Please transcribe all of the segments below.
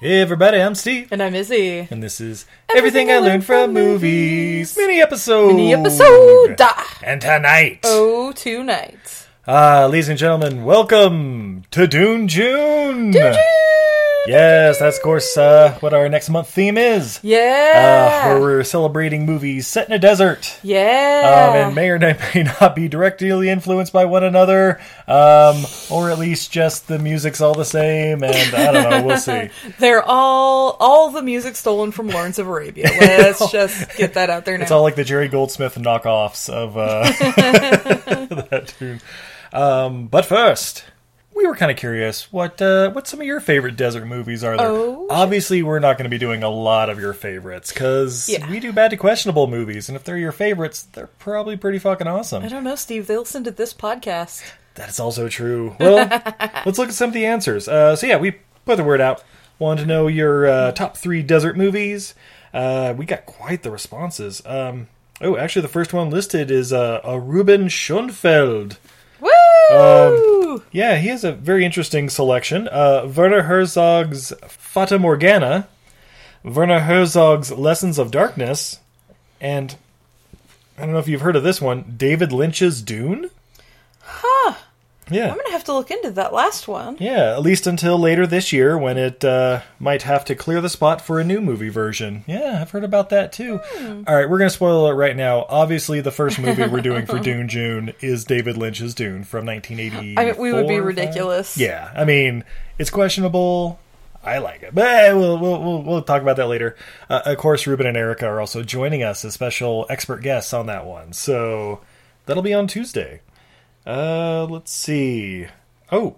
Hey everybody, I'm Steve, And I'm Izzy. and this is Everything, I Learned from Movies mini episode. Mini episode. And tonight, Oh, tonight. uh, ladies and gentlemen, welcome to Dune June. Yes, that's of course uh, what our next month theme is. Uh, Yeah. where we're celebrating movies set in a desert. Um, yeah. and may or may not be directly influenced by one another, um, or at least just the music's all the same, and I don't know, we'll see. They're all all the music stolen from Lawrence of Arabia. Let's just get that out there now. It's all like the Jerry Goldsmith knockoffs of uh, that tune. Um, but first, we were kind of curious what uh, what some of your favorite desert movies are there. Oh. Obviously, we're not going to be doing a lot of your favorites because Yeah. we do bad to questionable movies, and if they're your favorites, they're probably pretty fucking awesome. I don't know, Steve. They listen to this podcast. That's also true. Well, let's look at some of the answers. Uh, so yeah, we put the word out. Wanted to know your uh, top three desert movies. Uh, we got quite the responses. Um, oh, actually, the first one listed is uh, a Ruben Schoenfeld. Woo! Yeah, he has a very interesting selection. Uh, Werner Herzog's Fata Morgana, Werner Herzog's Lessons of Darkness, and I don't know if you've heard of this one, David Lynch's Dune. Yeah. I'm gonna have to look into that last one. Yeah, at least until later this year when it uh, might have to clear the spot for a new movie version. Yeah, I've heard about that too. All right, we're going to spoil it right now. Obviously, the first movie we're doing for Dune June is David Lynch's Dune from 1980. I mean, we would be ridiculous. Yeah, I mean, it's questionable. I like it, but eh, we'll, we'll we'll we'll talk about that later. Uh, of course, Ruben and Erica are also joining us as special expert guests on that one, so that'll be on Tuesday. Uh, let's see. Oh,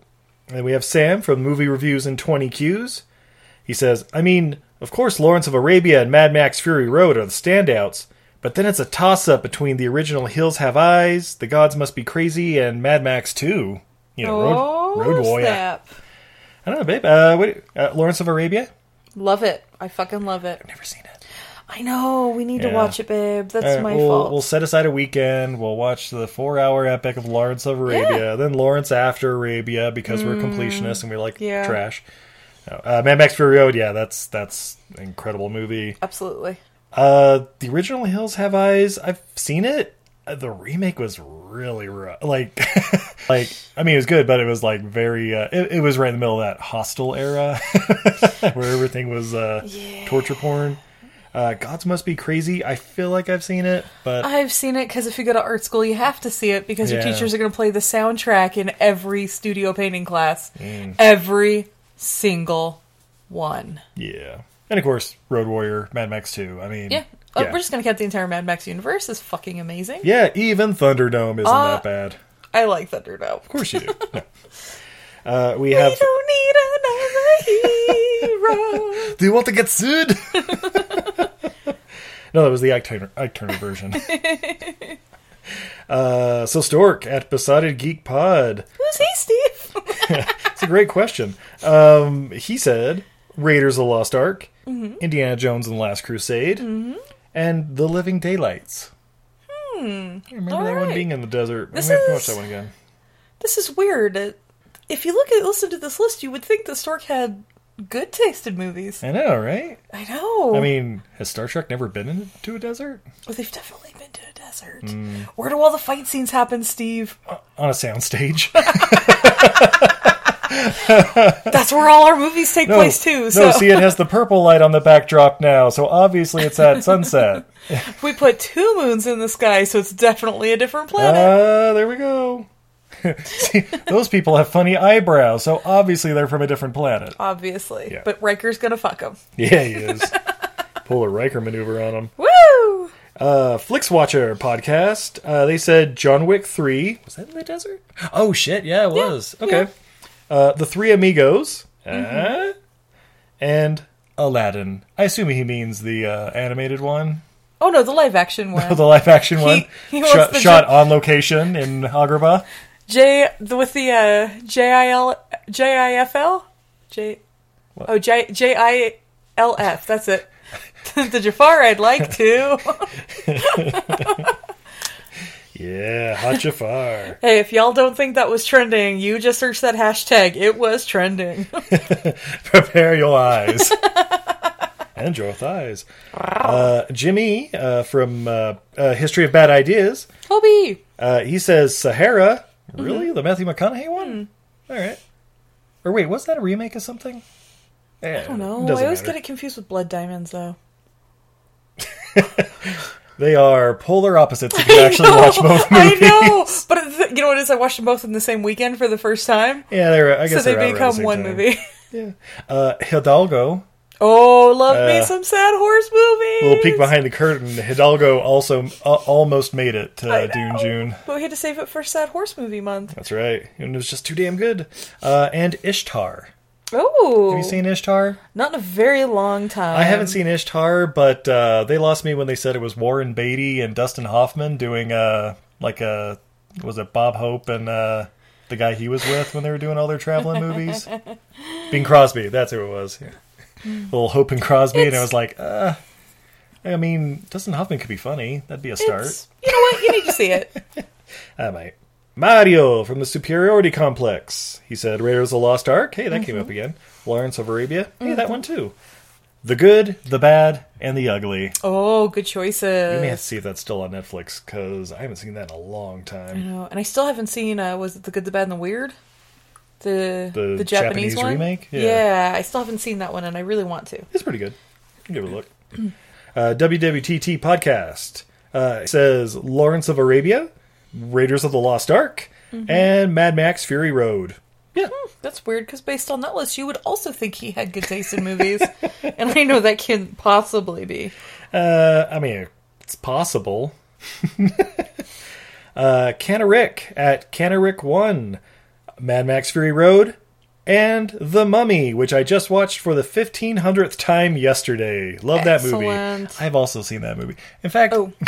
and we have Sam from Movie Reviews and 20 Qs. He says, I mean, of course, Lawrence of Arabia and Mad Max Fury Road are the standouts, but then it's a toss up between the original Hills Have Eyes, The Gods Must Be Crazy, and Mad Max 2. You know, oh, Road, Road Warrior. snap. I don't know, babe. Uh, what, uh, Lawrence of Arabia? Love it. I fucking love it. I've never seen it. I know. We need to watch it, babe. That's right, my we'll, fault. We'll set aside a weekend. We'll watch the four-hour epic of Lawrence of Arabia, then Lawrence after Arabia because we're completionists and we like yeah. trash. Uh, Mad Max Fury Road, yeah, that's that's an incredible movie. Absolutely. Uh, the original Hills Have Eyes, I've seen it. Uh, the remake was really rough. Like, like I mean, it was good, but it was like very. Uh, it, it was right in the middle of that Hostel era where everything was uh, Yeah. torture porn. Uh, Gods Must Be Crazy. I feel like I've seen it, but I've seen it because if you go to art school, you have to see it because your Yeah. teachers are going to play the soundtrack in every studio painting class. Mm. Every single one. yeah. And of course, Road Warrior, Mad Max 2. I mean, Yeah. Yeah. We're just going to count the entire Mad Max universe as fucking amazing. Yeah, even Thunderdome isn't Uh, that bad. I like Thunderdome. Of course you do. No. Uh, we have. We don't need another hero. Do you want to get sued? no, that was the Ike Turner, Ike Turner version. uh, so Stork at Besotted Geek Pod. Who's he, Steve? It's a great question. Um, he said Raiders of the Lost Ark, Mm-hmm. Indiana Jones and the Last Crusade, and The Living Daylights. Hmm. I remember All that one being in the desert. This have to watch that one again. this is weird. Uh, If you look at listen to this list, you would think the Stork had good tasted movies. I know, right? I know. I mean, has Star Trek never been into a desert? Well, they've definitely been to a desert. Hmm. Where do all the fight scenes happen, Steve? On a soundstage. That's where all our movies take No, place too. no, see, it has the purple light on the backdrop now, so obviously it's at sunset. we put two moons in the sky, so it's definitely a different planet. Ah, there we go. see, those people have funny eyebrows, so obviously they're from a different planet. obviously, Yeah. but Riker's gonna fuck them. Yeah, he is. Pull a Riker maneuver on him. Woo! Uh, Flixwatcher podcast. Uh, they said John Wick three was that in the desert? Oh shit, yeah, it was. okay. Uh, the Three Amigos. Uh, and Aladdin. I assume he means the uh, animated one, Oh no, the live action one. the live action one, he shot, shot on location in Agrabah. J with the uh, J I L J I F L J oh J J I L F. That's it. the Jafar I'd like to. Yeah, Hot Jafar. hey, if y'all don't think that was trending, you just search that hashtag. It was trending. Prepare your eyes. and your thighs. Uh, Jimmy uh, from uh, uh, History of Bad Ideas. Hobie. Uh, he says Sahara. Really? The Matthew McConaughey one? All right. Or wait, was that a remake of something? Eh, I don't know. I always matter. get it confused with Blood Diamonds, though. They are polar opposites if you actually know, watch both movies. I know, but you know what it is? I watched them both in the same weekend for the first time, Yeah, they're. I guess they they're out become one time. movie. Yeah. Uh, Hidalgo. Oh, love Uh, me some sad horse movies. Little peek behind the curtain. Hidalgo also uh, almost made it to I Dune. June. But we had to save it for Sad Horse Movie Month. That's right. And it was just too damn good. Uh, and Ishtar. Oh, Have you seen Ishtar? Not in a very long time. I haven't seen Ishtar, but uh, they lost me when they said it was Warren Beatty and Dustin Hoffman doing uh, like a was it Bob Hope and uh, the guy he was with when they were doing all their traveling movies? Bing Crosby, that's who it was. Yeah. Little Hope and Crosby, and I was like, uh, I mean, Dustin Hoffman could be funny. That'd be a start. You know what? You need to see it. I might. Mario from the Superiority Complex. He said Raiders of the Lost Ark. Hey, that came up again. Lawrence of Arabia. Hey, that one too. The Good, the Bad, and the Ugly. Oh, good choices. We may have to see if that's still on Netflix because I haven't seen that in a long I time. know, and I still haven't seen. Uh, was it the Good, the Bad, and the Weird? The The the, Japanese, Japanese one remake? Yeah. I still haven't seen that one, and I really want to. It's pretty good. Give it a look. Uh, WWTT podcast uh, says Lawrence of Arabia, Raiders of the Lost Ark, and Mad Max Fury Road. Yeah, That's weird because based on that list, you would also think he had good taste in movies, and I know that can't possibly be. Uh, I mean, it's possible. uh, Canarick at Canarick1, Mad Max Fury Road, and The Mummy, which I just watched for the 1500th time yesterday. Love that movie. I've also seen that movie. In fact, Oh.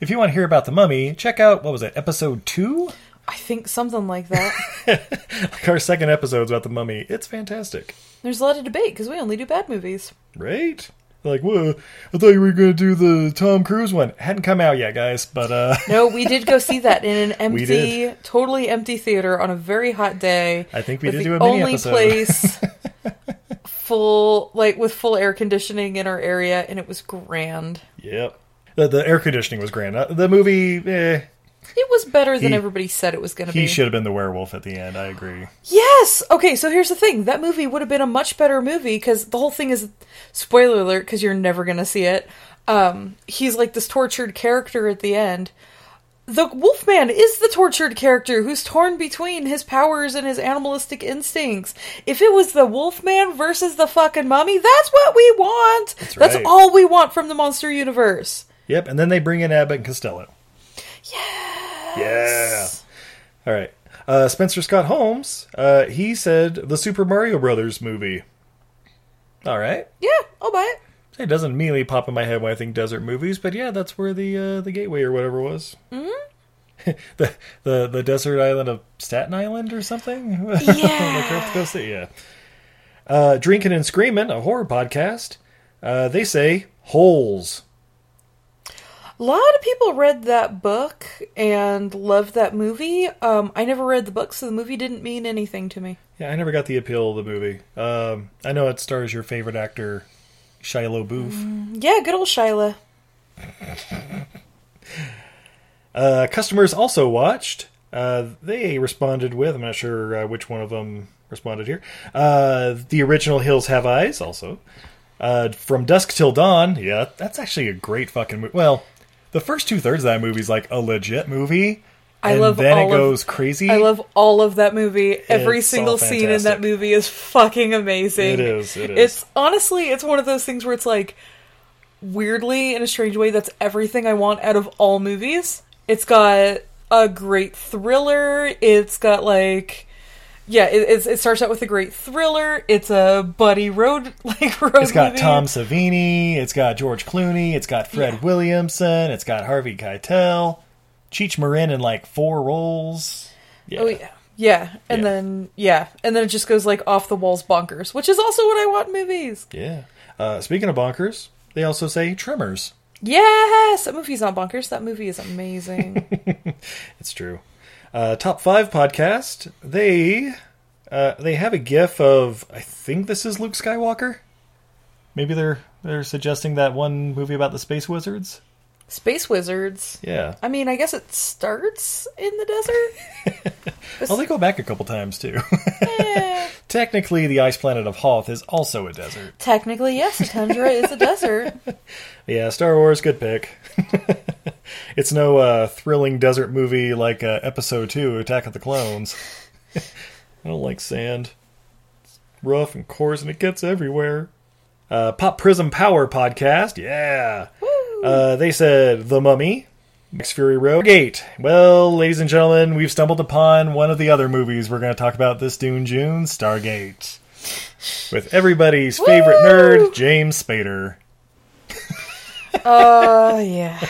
if you want to hear about The Mummy, check out, what was it, episode 2? I think something like that. Like our second episode's about The Mummy. It's fantastic. There's a lot of debate because we only do bad movies. Right? Like, whoa, I thought you were going to do the Tom Cruise one. Hadn't come out yet, guys, but uh, No, we did go see that in an empty, totally empty theater on a very hot day. I think we did the do a mini only episode. place full, like with full air conditioning in our area, and it was grand. Yep. The, the air conditioning was grand. Uh, the movie, eh, It was better than He- everybody said it was going to be. he should have been the werewolf at the end. I agree. Yes. Okay. So here's the thing: that movie would have been a much better movie because the whole thing is spoiler alert because you're never gonna see it. Um, he's like this tortured character at the end. The Wolfman is the tortured character who's torn between his powers and his animalistic instincts. If it was the Wolfman versus the fucking mummy, that's what we want. That's, right. all we want from the monster universe. Yep. And then they bring in Abbott and Costello. Yeah. All right. Uh, Spencer Scott Holmes, uh, he said the Super Mario Brothers movie. All right. Yeah, I'll buy it. It doesn't immediately pop in my head when I think desert movies, but yeah, that's where the uh, the gateway or whatever was. Mm-hmm. the the the desert island of Staten Island or something. Yeah. like yeah. Uh, Drinking and Screaming, a horror podcast. Uh, they say holes. A lot of people read that book and loved that movie. Um, I never read the book, so the movie didn't mean anything to me. Yeah, I never got the appeal of the movie. Um, I know it stars your favorite actor, Shia LaBeouf. Yeah, good old Shyla. Uh, customers also watched. Uh, they responded with, I'm not sure uh, which one of them responded here. Uh, the original Hills Have Eyes, also. Uh, From Dusk Till Dawn, yeah, that's actually a great fucking movie. Well, the first two thirds of that movie is like a legit movie. I and love then all it of- goes crazy. I love all of that movie. Every It's single scene in that movie is fucking amazing. It is, it is. It's honestly, it's one of those things where it's like weirdly in a strange way that's everything I want out of all movies. It's got a great thriller. It's got like yeah, it, it starts out with a great thriller. It's a buddy road like road. It's got movie. Tom Savini. It's got George Clooney. It's got Fred Yeah. Williamson. It's got Harvey Keitel. Cheech Marin in like four roles. Yeah. Oh yeah. Yeah, and Yeah. then yeah, and then it just goes like off the walls bonkers, which is also what I want in movies. Yeah. Uh, speaking of bonkers, they also say Tremors. Yes, that movie's not bonkers. That movie is amazing. It's true. Uh, top five podcast. They uh, they have a GIF of I think this is Luke Skywalker. Maybe they're they're suggesting that one movie about the space wizards. Space wizards. Yeah. I mean, I guess it starts in the desert. Well, they go back a couple times too. Eh, Technically, the ice planet of Hoth is also a desert. technically, yes, a tundra is a desert. Yeah, Star Wars, good pick. it's no uh, thrilling desert movie like uh, Episode 2, Attack of the Clones. I don't like sand. It's rough and coarse and it gets everywhere. Uh, Pop Prism Power Podcast, yeah. Uh, they said The Mummy, Max Fury Road, Gate. Well, ladies and gentlemen, we've stumbled upon one of the other movies we're going to talk about this Dune June, Stargate. With everybody's favorite Woo! nerd, James Spader. Oh yeah.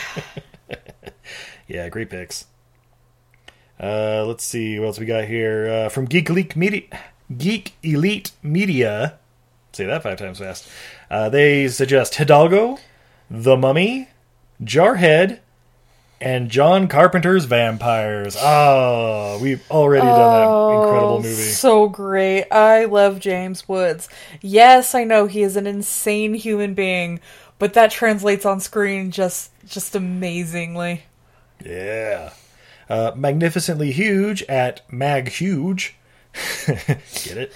Yeah, great picks. Uh, let's see what else we got here uh, from Geek Elite Media. Geek Elite Media. Say that five times fast. Uh, they suggest Hidalgo, The Mummy, Jarhead, and John Carpenter's Vampires. Oh, we've already done that incredible Oh, movie. So great. I love James Woods. Yes, I know he is an insane human being, but that translates on screen just just amazingly. Yeah. Uh, Magnificently Huge at Mag Huge. Get it?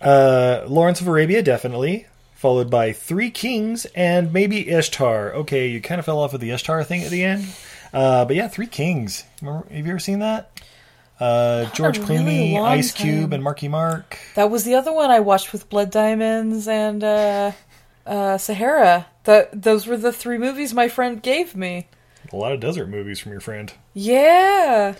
Uh, Lawrence of Arabia, definitely. Followed by Three Kings and maybe Ishtar. Okay, you kind of fell off with the Ishtar thing at the end. Uh, but yeah, Three Kings. Remember, have you ever seen that? Uh, George really Clooney, Ice Cube, time. and Marky Mark. That was the other one I watched with Blood Diamonds and uh, uh, Sahara. That those were the three movies my friend gave me. A lot of desert movies from your friend. Yeah,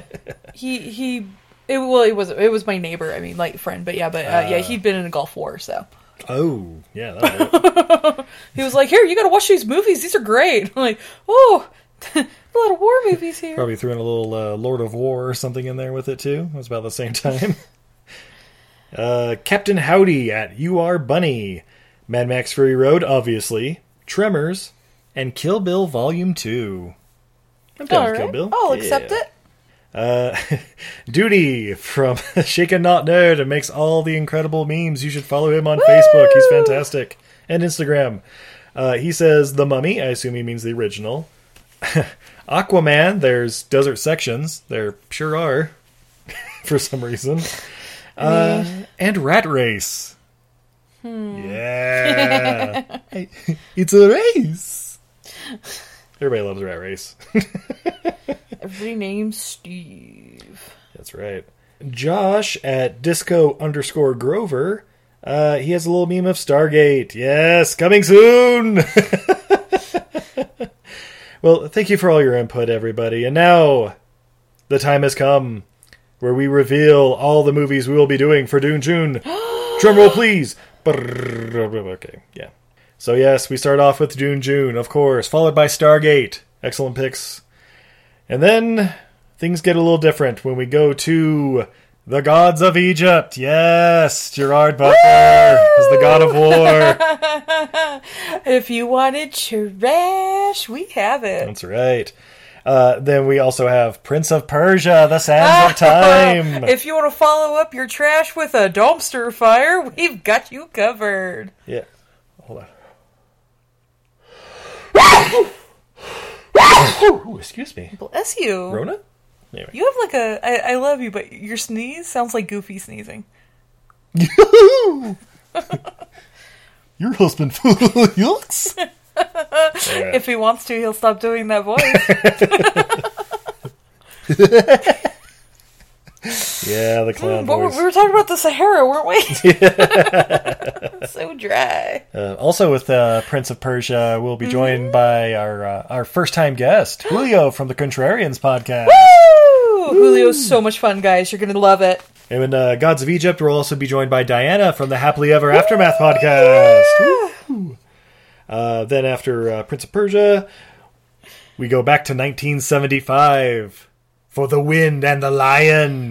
he he. It, well, it was it was my neighbor. I mean, like friend, but yeah, but uh, yeah, he'd been in a Gulf War, so Oh, yeah, that he was like, "Here, you got to watch these movies. These are great." I'm like, "Oh, a lot of war movies here." Probably threw in a little uh, Lord of War or something in there with it too. It was about the same time. uh, Captain Howdy at You Are Bunny, Mad Max Fury Road, obviously, Tremors, and Kill Bill Volume Two. I'm done with Kill Bill. I'll Yeah. accept it. Uh, Duty from Shaken Not Nerd and makes all the incredible memes. You should follow him on Facebook. He's fantastic. And Instagram. Uh, he says The Mummy. I assume he means the original. Aquaman. There's desert sections. There sure are. for some reason. Uh, and Rat Race. Yeah. It's a race. Everybody loves Rat Race. Every name's Steve. That's right. Josh at disco underscore Grover. Uh, he has a little meme of Stargate. Yes, coming soon. well, thank you for all your input, everybody. And now, the time has come where we reveal all the movies we will be doing for Dune June. Drum roll, please. Okay, yeah. So yes, we start off with June June, of course, followed by Stargate. Excellent picks. And then things get a little different when we go to the gods of Egypt. Yes, Gerard Butler is the god of war. If you wanted trash, we have it. That's right. Uh, then we also have Prince of Persia, The Sands of Time. if you want to follow up your trash with a dumpster fire, we've got you covered. Yeah. Hold on. Ooh, excuse me. Bless you. Rona? Anyway. You have like a. I, I love you, but your sneeze sounds like Goofy sneezing. Your husband looks. If he wants to, he'll stop doing that voice. Yeah, the clown But we were talking about the Sahara, weren't we? so dry. Uh, also, with uh, Prince of Persia, we'll be joined by our uh, our first time guest, Julio from the Contrarians podcast. Woo! Julio's so much fun, guys. You're gonna love it. And in uh, Gods of Egypt, we'll also be joined by Diana from the Happily Ever Aftermath podcast. Woo! Uh, then after uh, Prince of Persia, we go back to 1975 for The Wind and the Lion.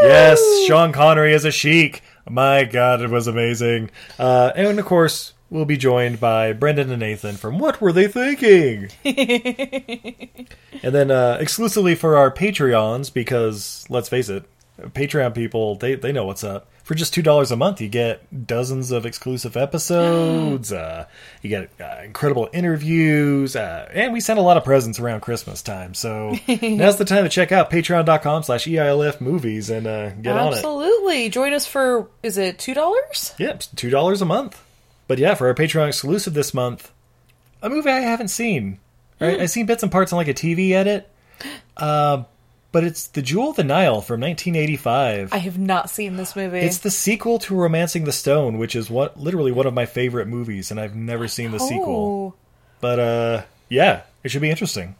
Yes, Sean Connery as a sheik. My God, it was amazing. Uh, and of course, we'll be joined by Brendan and Nathan from What Were They Thinking? and then uh, exclusively for our Patreons, because let's face it, Patreon people, they, they know what's up. For just $2 a month, you get dozens of exclusive episodes, uh, you get uh, incredible interviews, uh, and we send a lot of presents around Christmas time. So now's the time to check out patreon.com slash EILF movies and uh, get on it. Absolutely. Join us for is it two dollars? Yep, two dollars a month. But yeah, for our Patreon exclusive this month, a movie I haven't seen. Right, I've seen bits and parts on like a TV edit, uh, but it's The Jewel of the Nile from 1985. I have not seen this movie. It's the sequel to Romancing the Stone, which is what literally one of my favorite movies, and I've never seen the sequel. Oh, But uh, yeah, it should be interesting.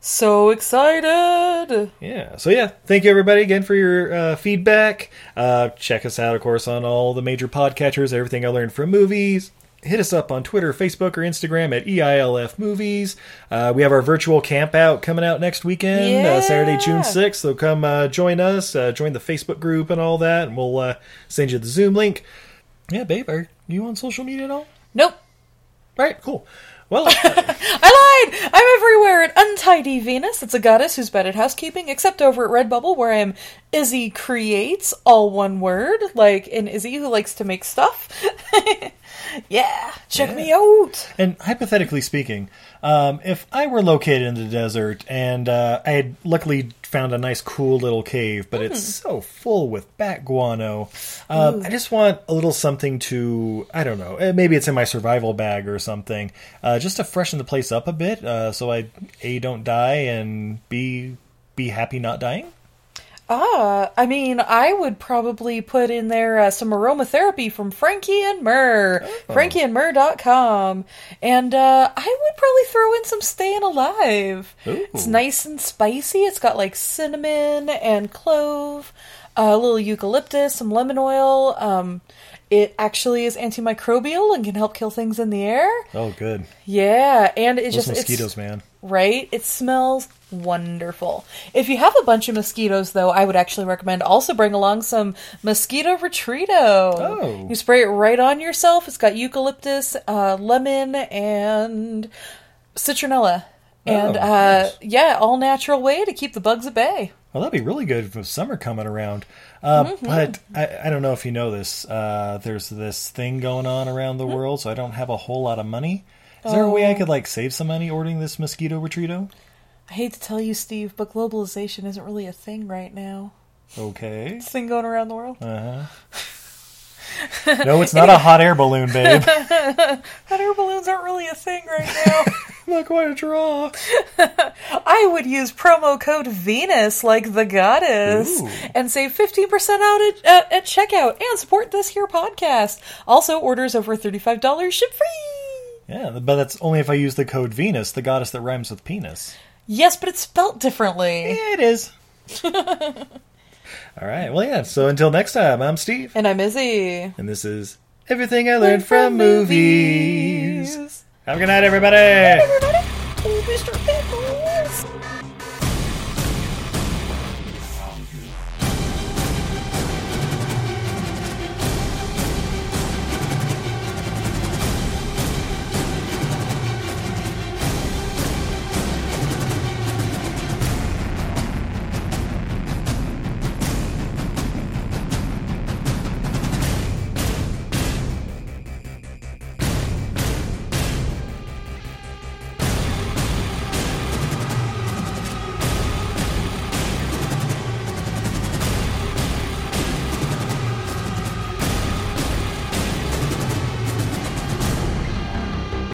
so excited! Yeah. So yeah, thank you everybody again for your uh, feedback. Uh, check us out, of course, on all the major podcatchers. Everything I learned from movies. Hit us up on Twitter, Facebook, or Instagram at EILF Movies. Uh, we have our virtual camp out coming out next weekend, uh, Saturday, June 6th. So come uh, join us, uh, join the Facebook group and all that, and we'll uh, send you the Zoom link. Yeah, babe, are you on social media at all? Nope. Right, cool. Well, I lied! I'm everywhere at Untidy Venus. It's a goddess who's bad at housekeeping, except over at Redbubble, where I'm Izzy Creates, all one word, like an Izzy who likes to make stuff. yeah, check me out. And hypothetically speaking, um, if I were located in the desert and uh, I had luckily found a nice, cool little cave, but it's so full with bat guano, um, I just want a little something to, I don't know, eh, maybe it's in my survival bag or something, uh, just to freshen the place up a bit uh, so I, A, don't die, and B, be happy not dying. Ah, I mean, I would probably put in there uh, some aromatherapy from Frankie and Myrrh, frankieandmyrrh.com. And uh, I would probably throw in some Staying Alive. Ooh. It's nice and spicy. It's got like cinnamon and clove, a little eucalyptus, some lemon oil. Um, it actually is antimicrobial and can help kill things in the air. Oh, good. Yeah, and it Those just mosquitoes, man. right? It smells wonderful. If you have a bunch of mosquitoes, though, I would actually recommend also bring along some mosquito retreato. Oh. You spray it right on yourself. It's got eucalyptus, uh, lemon, and citronella. And Oh, uh, nice. yeah, all natural way to keep the bugs at bay. Well, that'd be really good with summer coming around. Uh, Mm-hmm. But I, I don't know if you know this. Uh, there's this thing going on around the world, so I don't have a whole lot of money. Is there a Oh. way I could like save some money ordering this mosquito retreato? I hate to tell you, Steve, but globalization isn't really a thing right now. Okay. It's a thing going around the world. Uh huh. no, it's not a hot air balloon, babe. Hot air balloons aren't really a thing right now. not quite a draw. I would use promo code Venus like the goddess Ooh. and save 15% out at, at, at checkout and support this here podcast. Also, orders over $35 ship free. Yeah, but that's only if I use the code Venus, the goddess that rhymes with penis. Yes, but it's spelt differently. Yeah, it is. All right. Well, yeah. So until next time, I'm Steve, And I'm Izzy. and this is everything I learned from movies. Have a good night, everybody. Everybody.